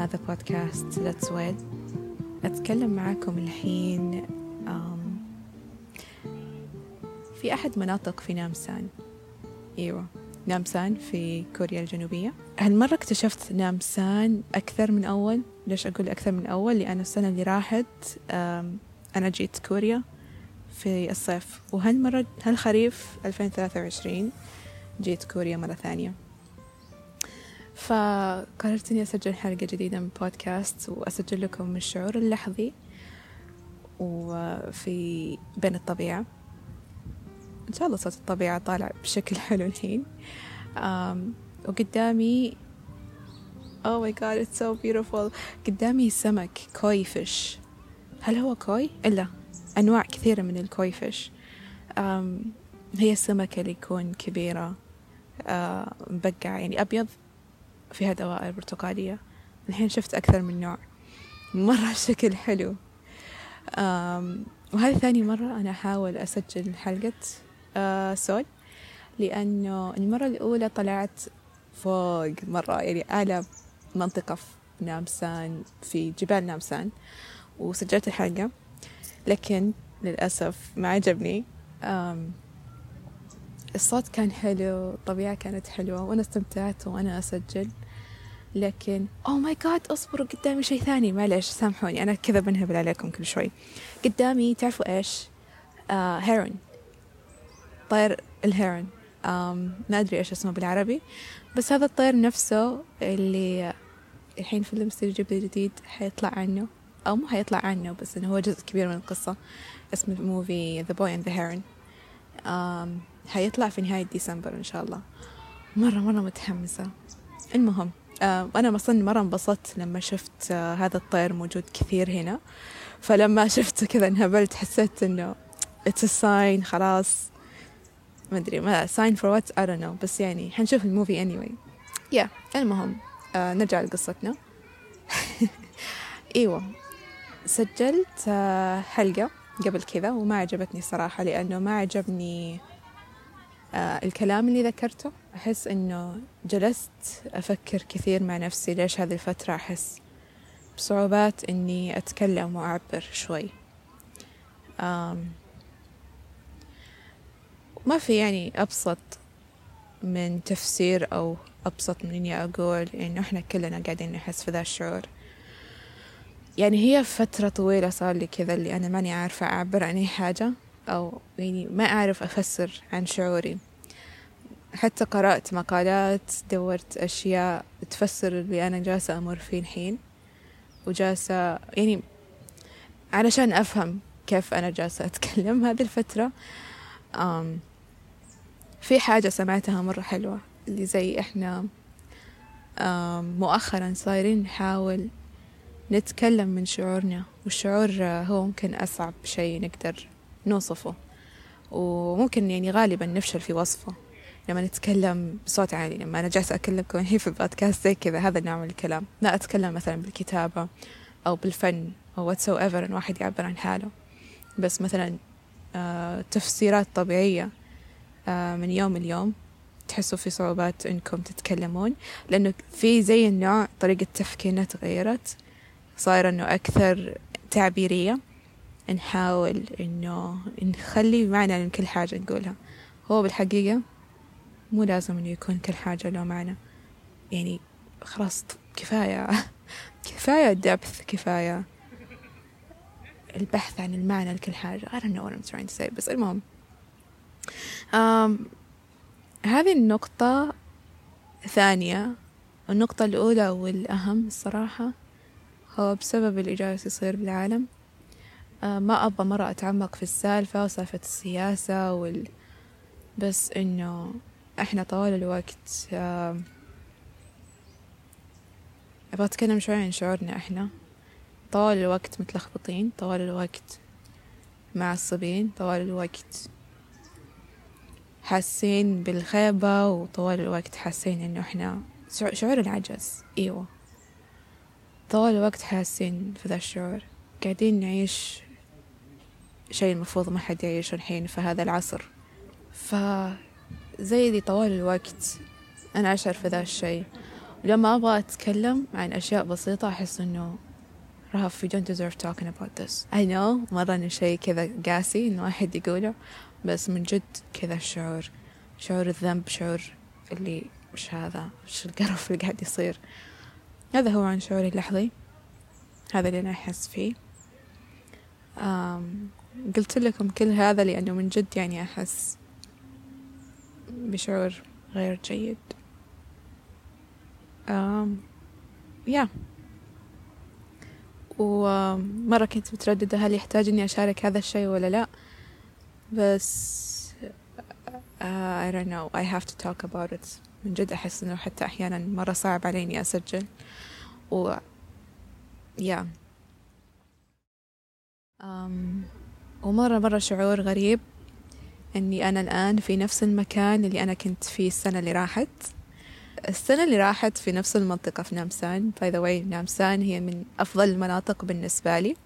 هذا بودكاست لتس ويل أتكلم معاكم الحين في أحد مناطق في نامسان. أيوة نامسان في كوريا الجنوبية. هالمرة اكتشفت نامسان أكثر من أول. ليش أقول أكثر من أول؟ لأن السنة اللي راحت أنا جيت كوريا في الصيف. وهالمرة هالخريف 2023 جيت كوريا مرة ثانية. فقررت إني أسجل حلقة جديدة من بودكاست وأسجل لكم الشعور اللحظي وفي بين الطبيعة. إن شاء الله صوت الطبيعة طالع بشكل حلو الحين. وقدامي Oh my god it's so beautiful. قدامي سمك كوي فيش هل هو كوي؟ إلا أنواع كثيرة من الكوي فيش هي السمكة اللي يكون كبيرة uh, مبقعة يعني أبيض. فيها دوائر برتقالية الحين شفت أكثر من نوع. مرة شكل حلو. وهذه ثاني مرة أنا أحاول أسجل حلقة آه سول لأنه المرة الأولى طلعت فوق مرة يعني أعلى منطقة في نامسان في جبال نامسان وسجلت الحلقة. لكن للأسف ما عجبني. الصوت كان حلو الطبيعة كانت حلوة وأنا استمتعت وأنا أسجل. لكن أوه ماي جاد أصبروا قدامي شيء ثاني. معلش سامحوني أنا كذا بنهبل عليكم كل شوي. قدامي تعرفوا إيش؟ آه هيرون طير الهيرون ما أدري إيش اسمه بالعربي. بس هذا الطير نفسه اللي الحين فيلم Studio Ghibli جديد حيطلع عنه. أو مو حيطلع عنه بس إنه هو جزء كبير من القصة. اسم ال movie The Boy and the Heron. حيطلع في نهاية ديسمبر إن شاء الله. مرة مرة متحمسة. المهم آه أنا أصلا مرة انبسطت لما شفت آه هذا الطير موجود كثير هنا. فلما شفته كذا انهبلت حسيت إنه it's a sign خلاص. ما أدري ما sign for what I don't know. بس يعني حنشوف ال movie anyway. Yeah. المهم آه نرجع لقصتنا. إيوه. سجلت حلقة قبل كذا وما عجبتني صراحة لأنه ما عجبني الكلام اللي ذكرته أحس إنه جلست أفكر كثير مع نفسي ليش هذه الفترة أحس بصعوبات إني أتكلم وأعبر شوي. ما في يعني أبسط من تفسير أو أبسط من إني أقول إنه إحنا كلنا قاعدين نحس في ذا الشعور. يعني هي فترة طويلة صار لي كذا اللي أنا ماني عارفة أعبر عن أي حاجة. أو يعني ما أعرف أفسر عن شعوري. حتى قرأت مقالات دورت أشياء تفسر اللي أنا جالسة أمر فيه الحين. وجالسة يعني علشان أفهم كيف أنا جالسة أتكلم هذه الفترة. في حاجة سمعتها مرة حلوة اللي زي إحنا مؤخرا صايرين نحاول نتكلم من شعورنا والشعور هو ممكن أصعب شيء نقدر نوصفه. وممكن يعني غالبا نفشل في وصفه. لما نتكلم بصوت عالي لما أنا جالسة أكلمكم الحين في البودكاست زي كذا هذا النوع من الكلام. لا أتكلم مثلا بالكتابة أو بالفن أو whatsoever إن واحد يعبر عن حاله. بس مثلا آه تفسيرات طبيعية آه من يوم ليوم تحسوا في صعوبات إنكم تتكلمون. لأنه في زي النوع طريقة تفكيرنا تغيرت صايرة إنه أكثر تعبيرية. نحاول إنه نخلي معنى من كل حاجة نقولها. هو بالحقيقة مو لازم إنه يكون كل حاجة له معنى. يعني خلاص كفاية. كفاية دبث كفاية البحث عن المعنى لكل حاجة. I don't know what I'm trying to say بس المهم. um, هذه النقطة ثانية. النقطة الأولى والأهم الصراحة هو بسبب اللي جالس يصير بالعالم. ما أبغى مرة أتعمق في السالفة وسالفة السياسة وال بس إنه إحنا طوال الوقت آه أبغى أتكلم شوي عن شعورنا إحنا. طوال الوقت متلخبطين طوال الوقت معصبين طوال الوقت حاسين بالخيبة وطوال الوقت حاسين إنه إحنا شعور العجز. إيوه. طوال الوقت حاسين في ذا الشعور. قاعدين نعيش شيء المفروض ما حد يعيشه الحين في هذا العصر. فزي دي طوال الوقت أنا أشعر في ذا الشيء. لما أبغى أتكلم عن أشياء بسيطة أحس إنه رهف we don't deserve talking about this. I know مرة إنه شيء كذا قاسي إنه واحد يقوله بس من جد كذا شعور شعور الذنب شعور اللي وش هذا؟ وش القرف اللي قاعد يصير؟ هذا هو عن شعوري اللحظي. هذا اللي أنا أحس فيه. أم قلت لكم كل هذا لأنه من جد يعني أحس بشعور غير جيد. أم يا ومرة كنت مترددة هل يحتاج إني أشارك هذا الشيء ولا لا بس uh, I don't know. I have to talk about it. من جد أحس إنه حتى أحيانا مرة صعب علي إني أسجل. و yeah. um, ومرة مرة شعور غريب إني أنا الآن في نفس المكان اللي أنا كنت فيه السنة اللي راحت. السنة اللي راحت في نفس المنطقة في نامسان. by the way نامسان هي من أفضل المناطق بالنسبة لي.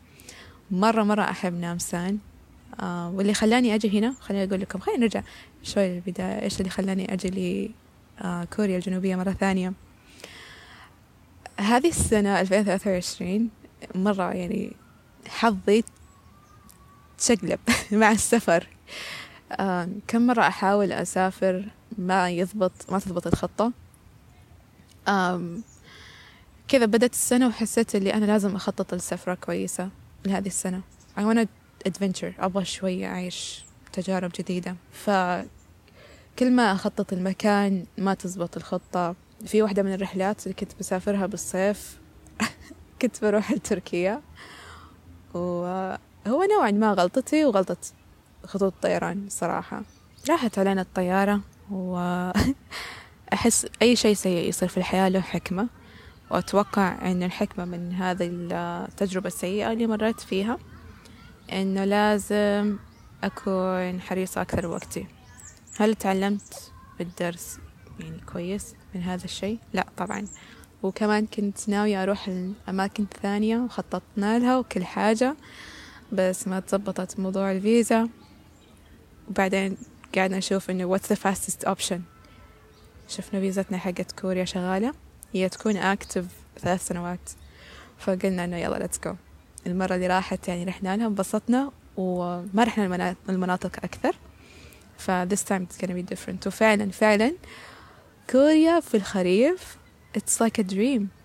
مرة مرة أحب نامسان. آه واللي خلاني أجي هنا خليني أقول لكم خلينا نرجع شوي للبداية. إيش اللي خلاني أجي لكوريا آه الجنوبية مرة ثانية؟ هذه السنة 2023 مرة يعني حظي تشقلب مع السفر. آه كم مرة أحاول أسافر ما يضبط ما تضبط الخطة؟ آم كذا بدأت السنة وحسيت اللي أنا لازم أخطط لسفرة كويسة لهذه السنة. I wanna adventure أبغى شوية أعيش تجارب جديدة. فكل ما أخطط المكان ما تزبط الخطة. في واحدة من الرحلات اللي كنت بسافرها بالصيف كنت بروح لتركيا. وهو نوعا ما غلطتي وغلطة خطوط الطيران صراحة. راحت علينا الطيارة وأحس أي شيء سيء يصير في الحياة له حكمة. وأتوقع أن الحكمة من هذه التجربة السيئة اللي مريت فيها إنه لازم أكون حريصة أكثر وقتي هل تعلمت بالدرس يعني كويس من هذا الشيء؟ لا طبعا. وكمان كنت ناوية أروح الأماكن ثانية وخططنا لها وكل حاجة. بس ما تزبطت موضوع الفيزا. وبعدين قاعدة نشوف إنه what's the fastest option. شفنا فيزتنا حقت كوريا شغالة. هي تكون active ثلاث سنوات. فقلنا إنه يلا let's go. المرة اللي راحت يعني رحنا لها انبسطنا وما رحنا المناطق أكثر. ف this time it's gonna be different. وفعلا فعلا كوريا في الخريف it's like a dream.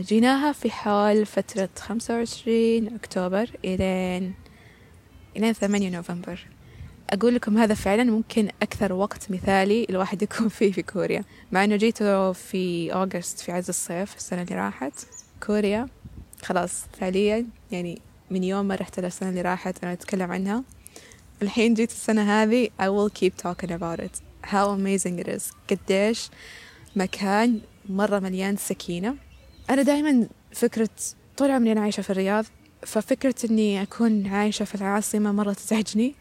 جيناها في حال فترة خمسة وعشرين أكتوبر إلين إلين ثمانية نوفمبر. أقول لكم هذا فعلا ممكن أكثر وقت مثالي الواحد يكون فيه في كوريا مع إنه جيت في أغسطس في عز الصيف السنة اللي راحت. كوريا خلاص فعليا يعني من يوم ما رحت السنة اللي راحت أنا أتكلم عنها. الحين جيت السنة هذه I will keep talking about it. How amazing it is. قديش مكان مرة مليان سكينة. أنا دائما فكرة طول عمري أنا عايشة في الرياض ففكرة إني أكون عايشة في العاصمة مرة تزعجني.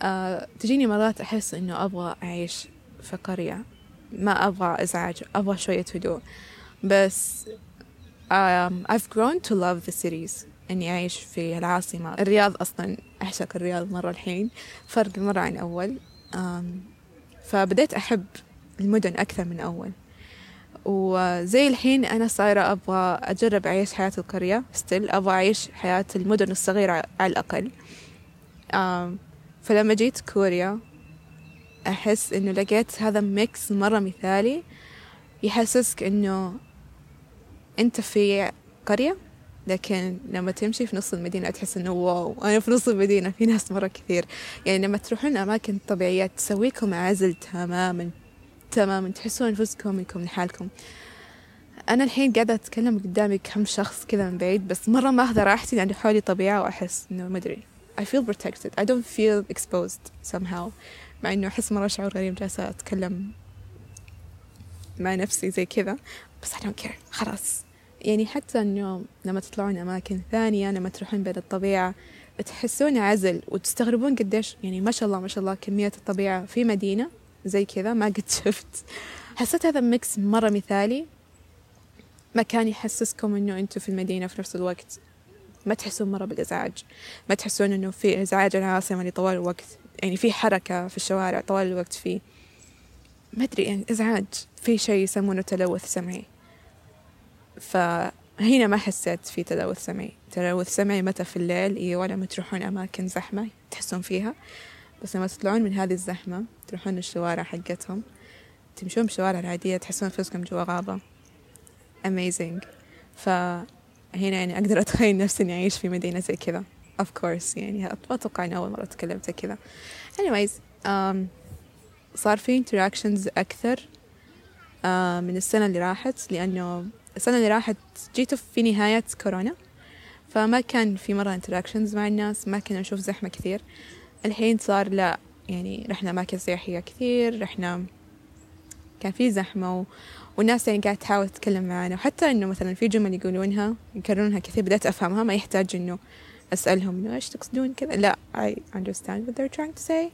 أه تجيني مرات أحس إنه أبغى أعيش في قرية. ما أبغى إزعاج أبغى شوية هدوء. بس um, I've grown to love the cities إني أعيش في العاصمة. الرياض أصلا أعشق الرياض مرة الحين فرق مرة عن أول. um, فبديت أحب المدن أكثر من أول. وزي الحين أنا صايرة أبغى أجرب أعيش حياة القرية. ستيل أبغى أعيش حياة المدن الصغيرة على الأقل. فلما جيت كوريا أحس إنه لقيت هذا mix مرة مثالي يحسسك إنه أنت في قرية لكن لما تمشي في نص المدينة تحس إنه wow أنا في نص المدينة. في ناس مرة كثير. يعني لما تروحون أماكن طبيعية تسويكم عزل تماما. تماما تحسون أنفسكم منكم لحالكم. أنا الحين قاعدة أتكلم قدامي كم شخص كذا من بعيد بس مرة ما أخذ راحتي لأن حولي طبيعة وأحس إنه مدري I feel protected. I don't feel exposed somehow. مع إنه أحس مرة شعور غريب جالسة أتكلم مع نفسي زي كذا بس I don't care. خلاص. يعني حتى إنه لما تطلعون أماكن ثانية لما تروحون بين الطبيعة تحسون عزل وتستغربون قديش يعني ما شاء الله ما شاء الله كمية الطبيعة في مدينة. زي كذا ما قد شفت. حسيت هذا ميكس مرة مثالي. مكان يحسسكم إنه أنتم في المدينة في نفس الوقت. ما تحسون مرة بالإزعاج. ما تحسون إنه في إزعاج العاصمة لطوال الوقت. يعني في حركة في الشوارع طوال الوقت فيه. ما أدري يعني إزعاج. في شيء يسمونه تلوث سمعي. فهنا ما حسيت في تلوث سمعي. تلوث سمعي متى في الليل؟ إيوه لما تروحون أماكن زحمة تحسون فيها. بس لما تطلعون من هذه الزحمة تروحون الشوارع حقتهم تمشون بالشوارع العادية تحسون نفسكم جوا غابة. Amazing. فهنا يعني أقدر أتخيل نفسي إني أعيش في مدينة زي كذا. Of course يعني أتوقع إن أول مرة تكلمت كذا. Anyways um, صار في interactions أكثر uh, من السنة اللي راحت لأنه السنة اللي راحت جيت في نهاية كورونا. فما كان في مرة interactions مع الناس ما كنا نشوف زحمة كثير. الحين صار لا يعني رحنا أماكن سياحية كثير رحنا كان في زحمة و... والناس يعني قاعدة تحاول تتكلم معنا. وحتى إنه مثلا في جمل يقولونها يكررونها كثير بدأت أفهمها ما يحتاج إنه أسألهم إنه إيش تقصدون كذا. لا I understand what they're trying to say.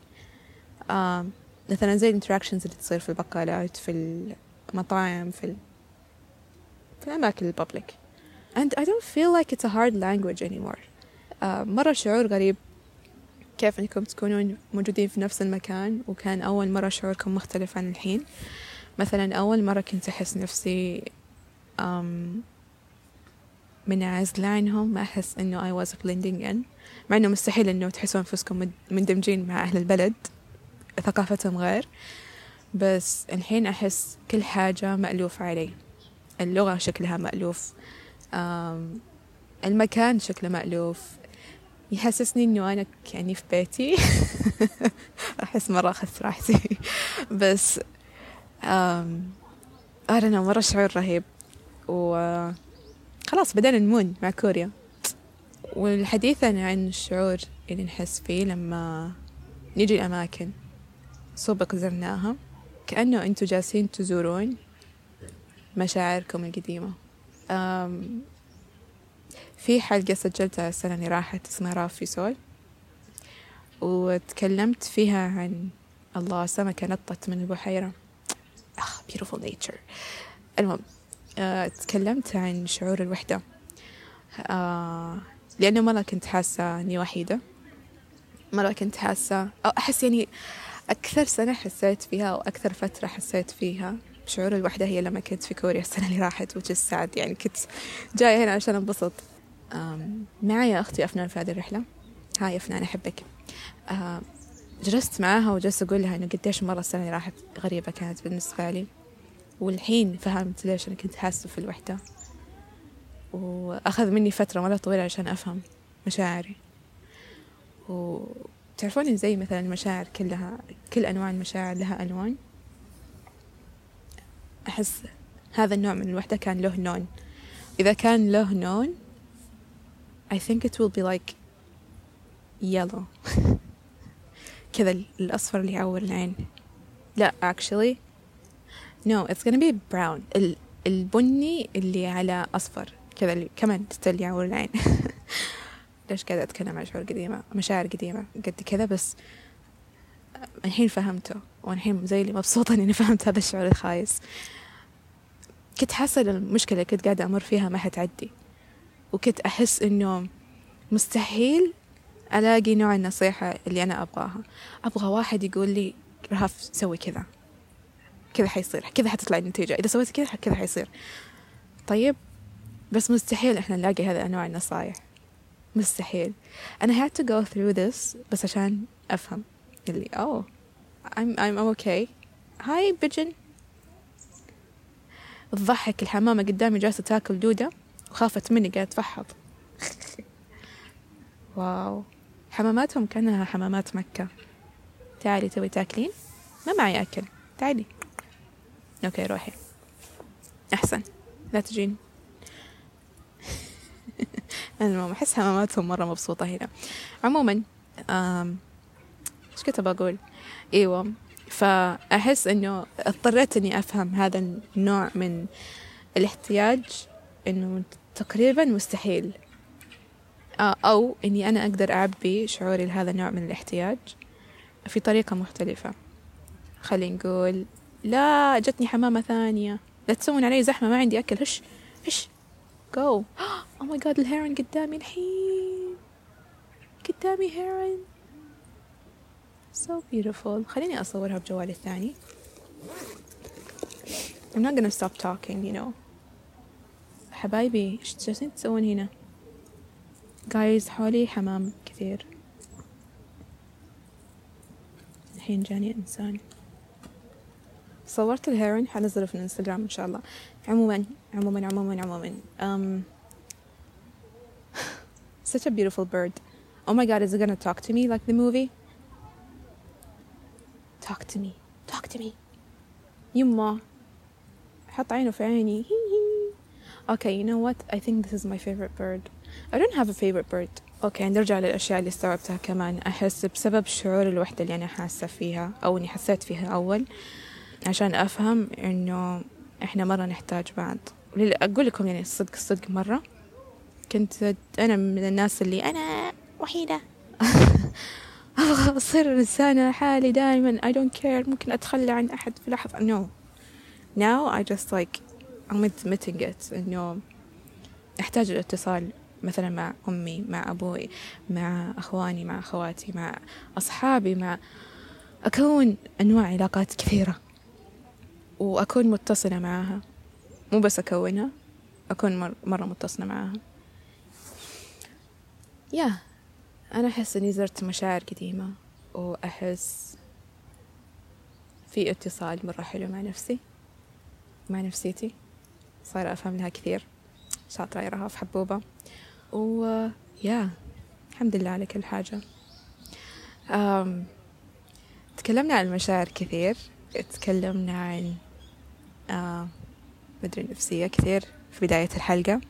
um, مثلا زي الانتراكشنز اللي تصير في البقالات في المطاعم في ال... في الأماكن الببليك and I don't feel like it's a hard language anymore. uh, مرة شعور غريب. كيف أنكم تكونون موجودين في نفس المكان وكان أول مرة شعوركم مختلف عن الحين؟ مثلا أول مرة كنت أحس نفسي um, منعزلة عنهم ما أحس إنه I was blending in. مع إنه مستحيل إنه تحسون أنفسكم مندمجين مع أهل البلد. ثقافتهم غير. بس الحين أحس كل حاجة مألوفة علي. اللغة شكلها مألوف. المكان شكله مألوف. يحسسني إنه أنا يعني في بيتي. أحس مرة أخذت راحتي. بس أنا مرة شعور رهيب. و خلاص بدأنا نمون مع كوريا. والحديث عن الشعور اللي نحس فيه لما نيجي الأماكن. سبق زرناها كأنه أنتوا جالسين تزورون مشاعركم القديمة. في حلقة سجلتها السنة اللي راحت اسمها راف في سول. وتكلمت فيها عن الله سمكة نطت من البحيرة. آه beautiful nature. المهم آه تكلمت عن شعور الوحدة. آه لأنه مرة كنت حاسة إني وحيدة. مرة كنت حاسة أو أحس يعني أكثر سنة حسيت فيها أو أكثر فترة حسيت فيها بشعور الوحدة هي لما كنت في كوريا السنة اللي راحت is sad يعني كنت جاية هنا عشان أنبسط. معي أختي أفنان في هذه الرحلة. هاي أفنان أحبك. جلست معاها وجلست أقول لها إنه قديش مرة السنة اللي راحت غريبة كانت بالنسبة لي. والحين فهمت ليش أنا كنت حاسة في الوحدة. وأخذ مني فترة مرة طويلة عشان أفهم مشاعري. وتعرفون زي مثلا المشاعر كلها كل أنواع المشاعر لها ألوان. أحس هذا النوع من الوحدة كان له لون إذا كان له لون I think it will be like yellow. كذا الأصفر اللي يعور العين. لا actually. No it's gonna be brown. البني اللي على أصفر. كذا اللي كمان ستيل يعور العين. ليش قاعدة أتكلم عن شعور قديمة؟ مشاعر قديمة. قد كذا بس الحين فهمته. والحين زي اللي مبسوطة إني فهمت هذا الشعور الخايس. كنت حاسة المشكلة كنت قاعدة أمر فيها ما حتعدي. وكنت أحس إنه مستحيل ألاقي نوع النصيحة اللي أنا أبغاها. أبغى واحد يقول لي رهف سوي كذا. كذا حيصير. كذا حتطلع النتيجة. إذا سويت كذا كذا حيصير. طيب بس مستحيل إحنا نلاقي هذا أنواع النصايح. مستحيل. أنا had to go through this بس عشان أفهم. اللي oh I'm I'm okay. hi pigeon تضحك الحمامة قدامي جالسة تاكل دودة. وخافت مني قاعدة تفحط wow. حماماتهم كأنها حمامات مكة. تعالي تبي تاكلين؟ ما معي أكل. تعالي. okay روحي. أحسن. لا تجين المهم أحس حماماتهم مرة مبسوطة هنا. عموما إيش كنت بقول؟ إيوه. فأحس إنه اضطريت إني أفهم هذا النوع من الاحتياج إنه تقريبا مستحيل. آه، أو إني أنا أقدر أعبي شعوري لهذا النوع من الاحتياج في طريقة مختلفة. خلينا نقول لا جتني حمامة ثانية. لا تسوون علي زحمة ما عندي أكل. هش هش. go oh my God ال heron قدامي الحين. قدامي heron so beautiful. خليني أصورها بجوالي الثاني. I'm not gonna stop talking you know. حبايبي إيش جالسين تسوون هنا؟ guys حولي حمام كثير. الحين جاني إنسان. صورت الهيرون حنزله في الانستغرام إن شاء الله. عموما عموما عموما عموما. um, such a beautiful bird. Oh my god is it gonna talk to me like the movie? Talk to me. Talk to me. يما حط عينه في عيني. Okay you know what? I think this is my favorite bird. I don't have a favorite bird. أوكي نرجع للأشياء اللي استوعبتها كمان. احس بسبب شعور الوحدة اللي أنا حاسة فيها أو إني حسيت فيها أول عشان أفهم إنه إحنا مرة نحتاج بعض. أقول لكم يعني الصدق الصدق مرة. كنت أنا من الناس اللي أنا وحيدة. أبغى أصير إنسانة حالي دائما I don't care. ممكن أتخلى عن أحد في لحظة. No. Now I just like I'm admitting it إنه أحتاج الاتصال مثلا مع أمي مع أبوي مع أخواني مع أخواتي مع أصحابي مع أكون أنواع علاقات كثيرة وأكون متصلة معاها مو بس أكونها أكون مر مرة متصلة معاها يا أنا أحس إني زرت مشاعر قديمة وأحس في اتصال مرة حلو مع نفسي مع نفسيتي. صار أفهم لها كثير. شاطرة يا رهف حبوبة. و يا الحمد لله على كل حاجة. أم... تكلمنا عن المشاعر كثير. تكلمنا عن آه مدري النفسية كثير في بداية الحلقة.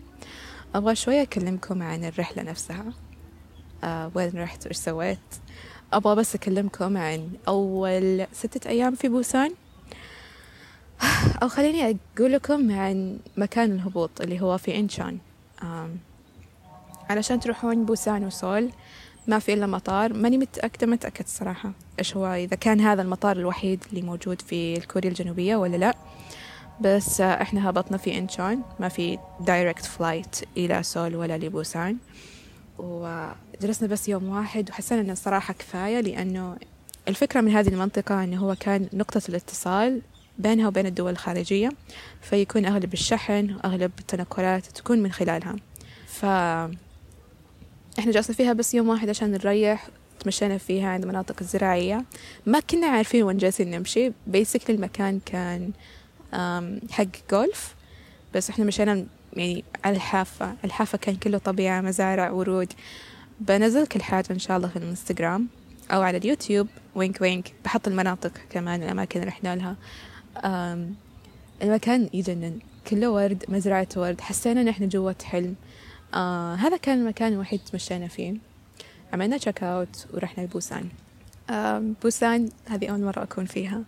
أبغى شوية أكلمكم عن الرحلة نفسها. آه وين رحت؟ وإيش سويت؟ أبغى بس أكلمكم عن أول ستة أيام في بوسان. أو خليني أقول لكم عن مكان الهبوط اللي هو في إنشون. علشان تروحون بوسان وسول ما في إلا مطار. ماني متأكدة متأكد صراحة إيش هو إذا كان هذا المطار الوحيد اللي موجود في الكوريا الجنوبية ولا لأ. بس إحنا هبطنا في إنشون ما في direct flight إلى سول ولا لبوسان. وجلسنا بس يوم واحد وحسينا إنه الصراحة كفاية لأنه الفكرة من هذه المنطقة إنه هو كان نقطة الاتصال بينها وبين الدول الخارجية فيكون أغلب الشحن وأغلب التنقلات تكون من خلالها. ف إحنا جلسنا فيها بس يوم واحد عشان نريح تمشينا فيها عند المناطق الزراعية. ما كنا عارفين وين جالسين نمشي. بيسكلي المكان كان حق جولف بس إحنا مشينا يعني على الحافة. الحافة كان كله طبيعة مزارع ورود. بنزل كل حاجة إن شاء الله في الانستغرام أو على اليوتيوب. وينك وينك. بحط المناطق كمان الأماكن اللي رحنا لها. المكان يجنن كله ورد مزرعة ورد. حسينا إن إحنا جوة حلم. آه هذا كان المكان الوحيد تمشينا فيه. عملنا check out ورحنا لبوسان. بوسان هذه أول مرة أكون فيها.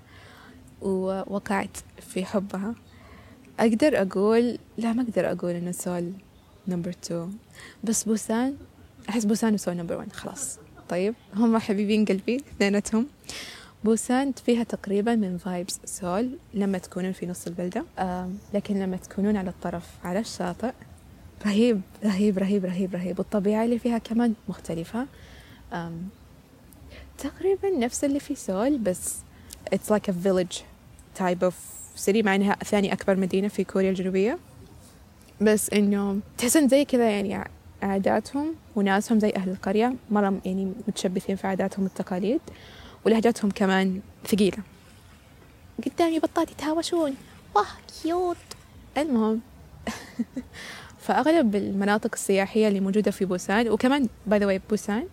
ووقعت في حبها. أقدر أقول لا ما أقدر أقول إنه سول number two بس بوسان أحس بوسان وسول number one خلاص. طيب هم حبيبين قلبي اثنيناتهم. بوسان فيها تقريبا من vibes سول لما تكونون في نص البلدة. آه لكن لما تكونون على الطرف على الشاطئ رهيب رهيب رهيب رهيب رهيب. والطبيعة اللي فيها كمان مختلفة. تقريبا نفس اللي في سول بس it's like a village type of city مع إنها ثاني أكبر مدينة في كوريا الجنوبية. بس إنه تحس إن زي كذا يعني عاداتهم وناسهم زي أهل القرية. مرة يعني متشبثين في عاداتهم والتقاليد. ولهجاتهم كمان ثقيلة. قدامي بطات يتهاوشون. واه cute. المهم فأغلب المناطق السياحية اللي موجودة في بوسان وكمان by the بوسان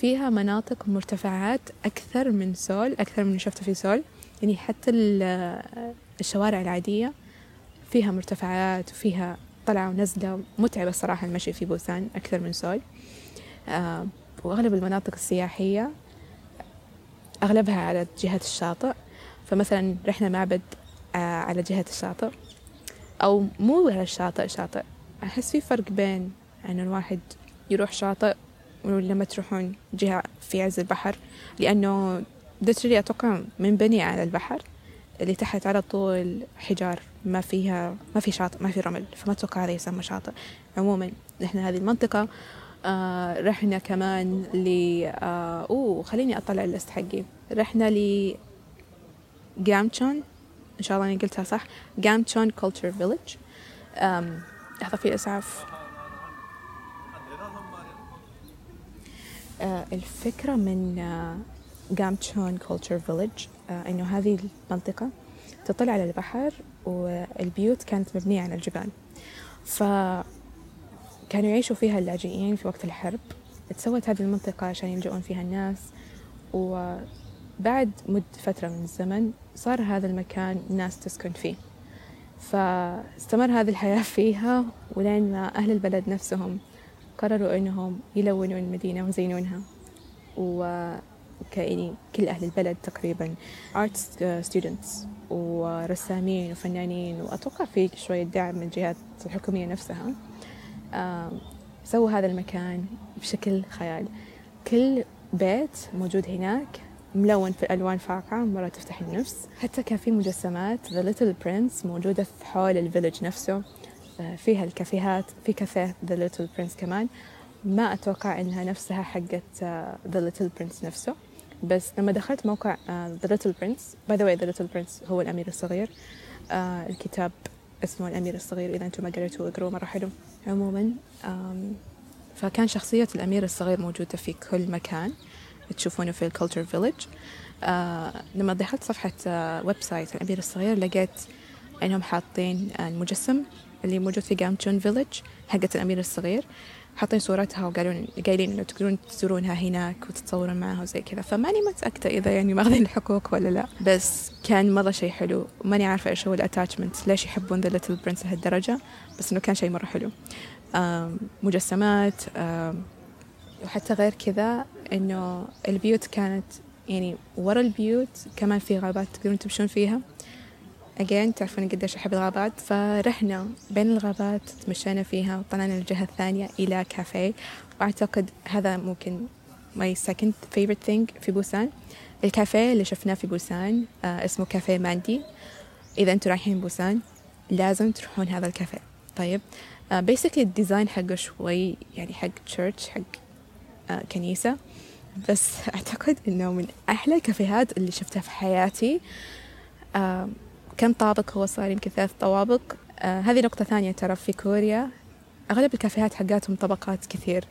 فيها مناطق مرتفعات أكثر من سول أكثر من شفته في سول. يعني حتى الشوارع العادية فيها مرتفعات وفيها طلعة ونزلة متعبة الصراحة المشي في بوسان أكثر من سول. آه وأغلب المناطق السياحية أغلبها على جهة الشاطئ. فمثلا رحنا معبد آه على جهة الشاطئ. أو مو على الشاطئ شاطئ. أحس في فرق بين أن الواحد يروح شاطئ ولما تروحون جهة في عز البحر. لأنه literally أتوقع مبني على البحر اللي تحت على طول حجار ما فيها ما في شاطئ ما في رمل. فما أتوقع هذا يسمى شاطئ. عموما إحنا هذه المنطقة آه رحنا كمان ل آه أوه خليني أطلع ال list حقي. رحنا ل جامتشون إن شاء الله أني قلتها صح جامتشون Culture Village لحظة في إسعاف. آه، الفكرة من جامتشون Culture Village إنه هذه المنطقة تطل على البحر والبيوت كانت مبنية على الجبال. فكانوا يعيشوا فيها اللاجئين في وقت الحرب. تسوت هذه المنطقة عشان يلجؤون فيها الناس. وبعد مد فترة من الزمن صار هذا المكان ناس تسكن فيه. فاستمر هذه الحياة فيها ولين ما أهل البلد نفسهم قرروا إنهم يلونون المدينة ويزينونها. و يعني كل أهل البلد تقريبا arts students ورسامين وفنانين. وأتوقع في شوية دعم من الجهات الحكومية نفسها. سووا هذا المكان بشكل خيال. كل بيت موجود هناك ملون في ألوان فاقعة مرة تفتح النفس. حتى كان في مجسمات The Little Prince موجودة في حول الفيلج نفسه. آه، فيها الكافيهات في كافيه The Little Prince كمان. ما أتوقع إنها نفسها حقت آه، The Little Prince نفسه. بس لما دخلت موقع آه، The Little Prince by the way The Little Prince هو الأمير الصغير الكتاب اسمه الأمير الصغير إذا أنتم ما قريتوه اقروه مرة حلو. عموما فكان شخصية الأمير الصغير موجودة في كل مكان تشوفونه في ال Culture Village آه لما دخلت صفحة آه website الأمير الصغير لقيت إنهم حاطين المجسم اللي موجود في جامتشون Village حقة الأمير الصغير. حاطين صورتها وقالوا قايلين إنه تقدرون تزورونها هناك وتتصورون معها وزي كذا. فماني متأكدة إذا يعني ماخذين الحقوق ولا لا. بس كان مرة شيء حلو. ماني عارفة إيش هو ال attachment ليش يحبون The Little Prince لهالدرجة؟ بس إنه كان شيء مرة حلو. مجسمات وحتى غير كذا إنه البيوت كانت يعني ورا البيوت كمان في غابات تقدرون تمشون فيها. again تعرفون قديش أحب الغابات. فرحنا بين الغابات تمشينا فيها وطلعنا الجهة الثانية إلى كافيه. وأعتقد هذا ممكن my second favorite thing في بوسان. الكافيه اللي شفناه في بوسان آه اسمه كافيه ماندي. إذا أنتم رايحين بوسان لازم تروحون هذا الكافيه. طيب uh, ال design حقه شوي يعني حق church حق uh, كنيسة. بس أعتقد إنه من أحلى الكافيهات اللي شفتها في حياتي. كم طابق هو صار؟ يمكن ثلاث طوابق. uh, هذه نقطة ثانية ترى في كوريا. أغلب الكافيهات حقاتهم طبقات كثير.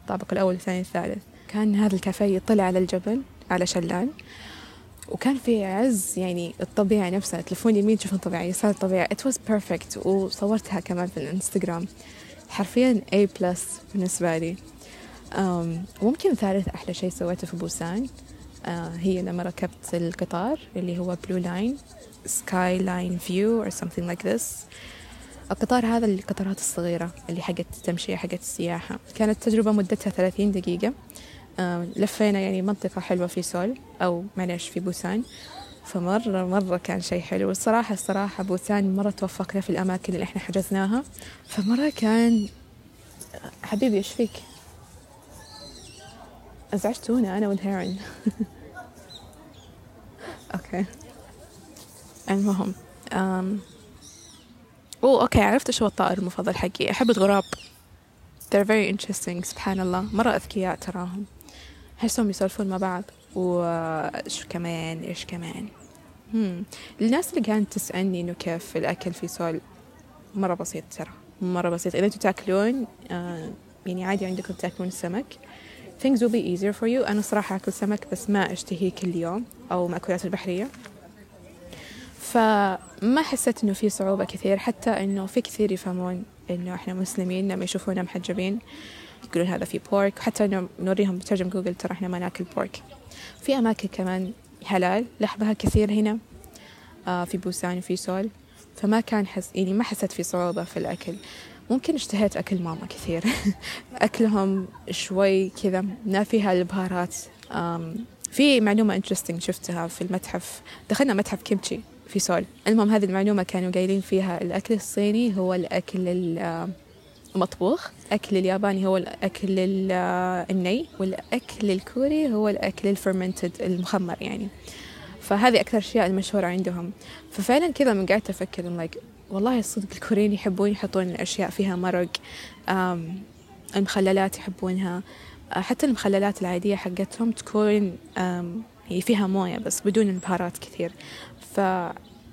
الطابق الأول الثاني الثالث. كان هذا الكافيه يطلع على الجبل على شلال. وكان في عز يعني الطبيعة نفسها. تلفون يمين تشوفون طبيعة يسار الطبيعة. It was perfect. وصورتها كمان في الإنستغرام. حرفيا A plus بالنسبة لي. ممكن ثالث أحلى شيء سويته في بوسان. uh, هي لما ركبت القطار اللي هو Blue Line skyline view or something like this. القطار هذا القطارات الصغيرة اللي حقت التمشية حقت السياحة. كانت تجربة مدتها 30 دقيقة. لفينا يعني منطقة حلوة في سول أو معلش في بوسان. فمرة مرة كان شيء حلو. الصراحة الصراحة بوسان مرة توفقنا في الأماكن اللي إحنا حجزناها. فمرة كان حبيبي إيش فيك؟ أزعجتونا أنا وال heron. okay. المهم أم... أوه okay عرفت شو الطائر المفضل حقي. أحب الغراب. They're very interesting سبحان الله مرة أذكياء تراهم. أحسهم يسولفون مع بعض. وإيش كمان إيش كمان. هم. الناس اللي كانت تسألني إنه كيف الأكل في سول مرة بسيط ترى. مرة بسيط. إذا تاكلون آه يعني عادي عندكم تاكلون السمك things will be easier for you. أنا صراحة أكل سمك بس ما أشتهيه كل يوم أو مأكولات البحرية. فما حسيت إنه في صعوبة كثير حتى إنه في كثير يفهمون إنه إحنا مسلمين لما يشوفونا محجبين يقولون هذا في pork حتى إنه نوريهم بترجم جوجل ترى إحنا ما ناكل pork. في أماكن كمان حلال لحمها كثير هنا آه في بوسان وفي سول فما كان حس يعني ما حسيت في صعوبة في الأكل. ممكن اشتهيت أكل ماما كثير. أكلهم شوي كذا ما فيها البهارات. في معلومة interesting شفتها في المتحف. دخلنا متحف كيمتشي. في سول المهم هذه المعلومة كانوا قايلين فيها الأكل الصيني هو الأكل المطبوخ. الأكل الياباني هو الأكل الني والأكل الكوري هو الأكل الفرمنتد المخمر يعني. فهذه أكثر الأشياء المشهورة عندهم. ففعلا كذا من قاعدة أفكر like والله الصدق الكوريين يحبون يحطون الأشياء فيها مرق المخللات يحبونها. حتى المخللات العادية حقتهم تكون هي فيها موية بس بدون البهارات كثير. ف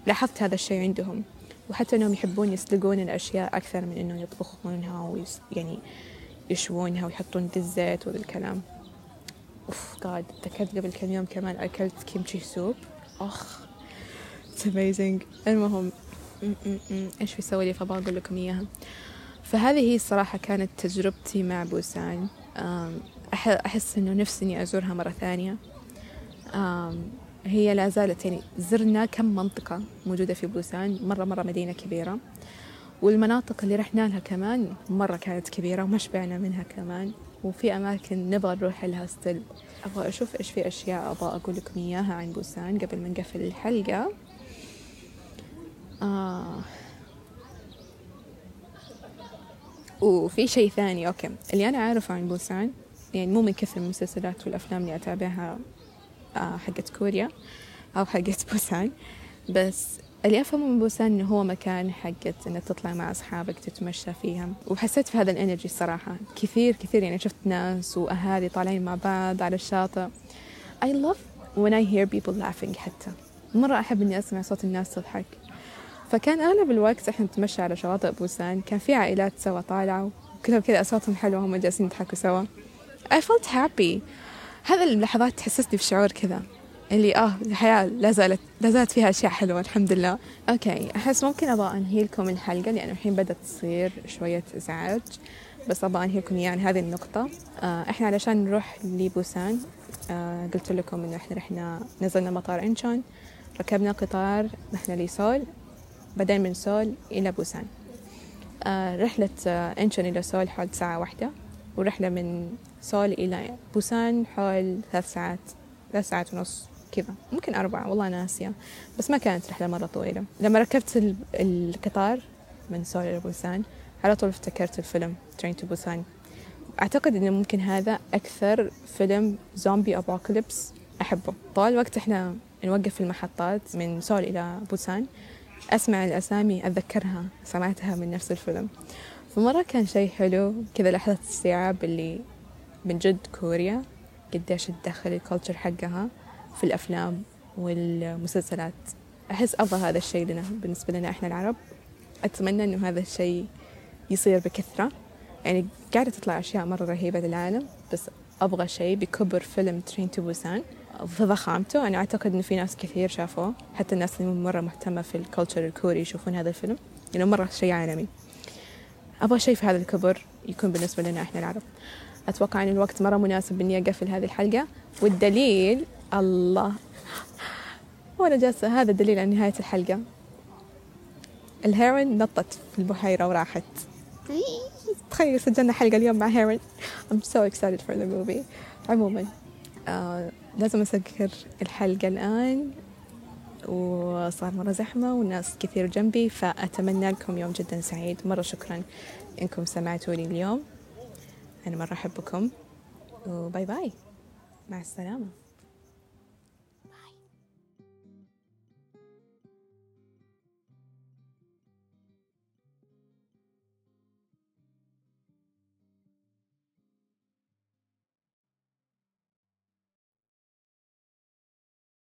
لاحظت هذا الشيء عندهم. وحتى أنهم يحبون يسلقون الأشياء أكثر من أنه يطبخونها ويس يعني يشوونها ويحطون الزيت وذا الكلام. أوف قاعد تذكرت قبل كم يوم كمان أكلت كيمشي soup. أخ it's amazing المهم إيش بيسوي لي فبقول أقول لكم إياها؟ فهذه هي الصراحة كانت تجربتي مع بوسان. أحس إنه نفسي إني أزورها مرة ثانية. هي لا زالت يعني زرنا كم منطقة موجودة في بوسان مرة مرة مدينة كبيرة. والمناطق اللي رحنا لها كمان مرة كانت كبيرة وما شبعنا منها كمان. وفي أماكن نبغى نروح لها still أبغى أشوف إيش في أشياء أبغى أقول لكم إياها عن بوسان قبل ما نقفل الحلقة. آه. وفي شيء ثاني okay. اللي أنا أعرفه عن بوسان يعني مو من كثر المسلسلات والأفلام اللي أتابعها حقت كوريا أو حقت بوسان. بس اللي أفهمه من بوسان إنه هو مكان حقت إنك تطلع مع أصحابك تتمشى فيها. وحسيت في هذا الإنرجي الصراحة كثير كثير يعني شفت ناس وأهالي طالعين مع بعض على الشاطئ. I love when I hear people laughing حتى. مرة أحب إني أسمع صوت الناس تضحك. فكان أغلب الوقت إحنا نتمشى على شواطئ بوسان. كان في عائلات سوا طالعة وكلهم كذا أصواتهم حلوة هم جالسين يضحكوا سوا. I felt happy. هذا اللحظات تحسسني بشعور كذا اللي آه الحياة لا زالت لا زالت فيها أشياء حلوة الحمد لله. أوكي أحس ممكن أبغى أنهي لكم الحلقة لأنه الحين بدأت تصير شوية إزعاج بس أبغى أنهي لكم يعني هذه النقطة. آه إحنا علشان نروح لبوسان آه قلت لكم إنه إحنا رحنا نزلنا مطار إنشون ركبنا قطار رحنا لسول بعدين من سول إلى بوسان. آه رحلة آه إنشون إلى سول حول ساعة واحدة ورحلة من سول إلى بوسان حول ثلاث ساعات ثلاث ساعات ونص كذا. ممكن أربعة والله ناسية. بس ما كانت رحلة مرة طويلة. لما ركبت القطار من سول إلى بوسان على طول افتكرت الفيلم Train to Busan أعتقد إنه ممكن هذا أكثر فيلم zombie apocalypse أحبه. طوال الوقت إحنا نوقف في المحطات من سول إلى بوسان. أسمع الأسامي أتذكرها سمعتها من نفس الفيلم. فمرة كان شيء حلو كذا لحظة استيعاب اللي من جد كوريا قديش تدخل ال culture حقها في الأفلام والمسلسلات. أحس أبغى هذا الشيء لنا بالنسبة لنا إحنا العرب. أتمنى إنه هذا الشيء يصير بكثرة. يعني قاعدة تطلع أشياء مرة رهيبة للعالم بس أبغى شيء بكبر فيلم Train to Busan في ضخامته أنا أعتقد إنه في ناس كثير شافوه. حتى الناس اللي مرة مهتمة في ال culture الكوري يشوفون هذا الفيلم. لأنه مرة شيء عالمي. أبغى شيء في هذا الكبر يكون بالنسبة لنا إحنا العرب. أتوقع أن الوقت مرة مناسب إني أقفل هذه الحلقة. والدليل الله. وأنا جالسة هذا دليل على نهاية الحلقة. الهيرون نطت في البحيرة وراحت. تخيل سجلنا حلقة اليوم مع هيرون I'm so excited for the movie. عموما آه لازم أسكر الحلقة الآن. وصار مرة زحمة والناس كثير جنبي فأتمنى لكم يوم جدا سعيد. مرة شكرا إنكم سمعتوني اليوم. أنا مرة أحبكم وباي باي. مع السلامة.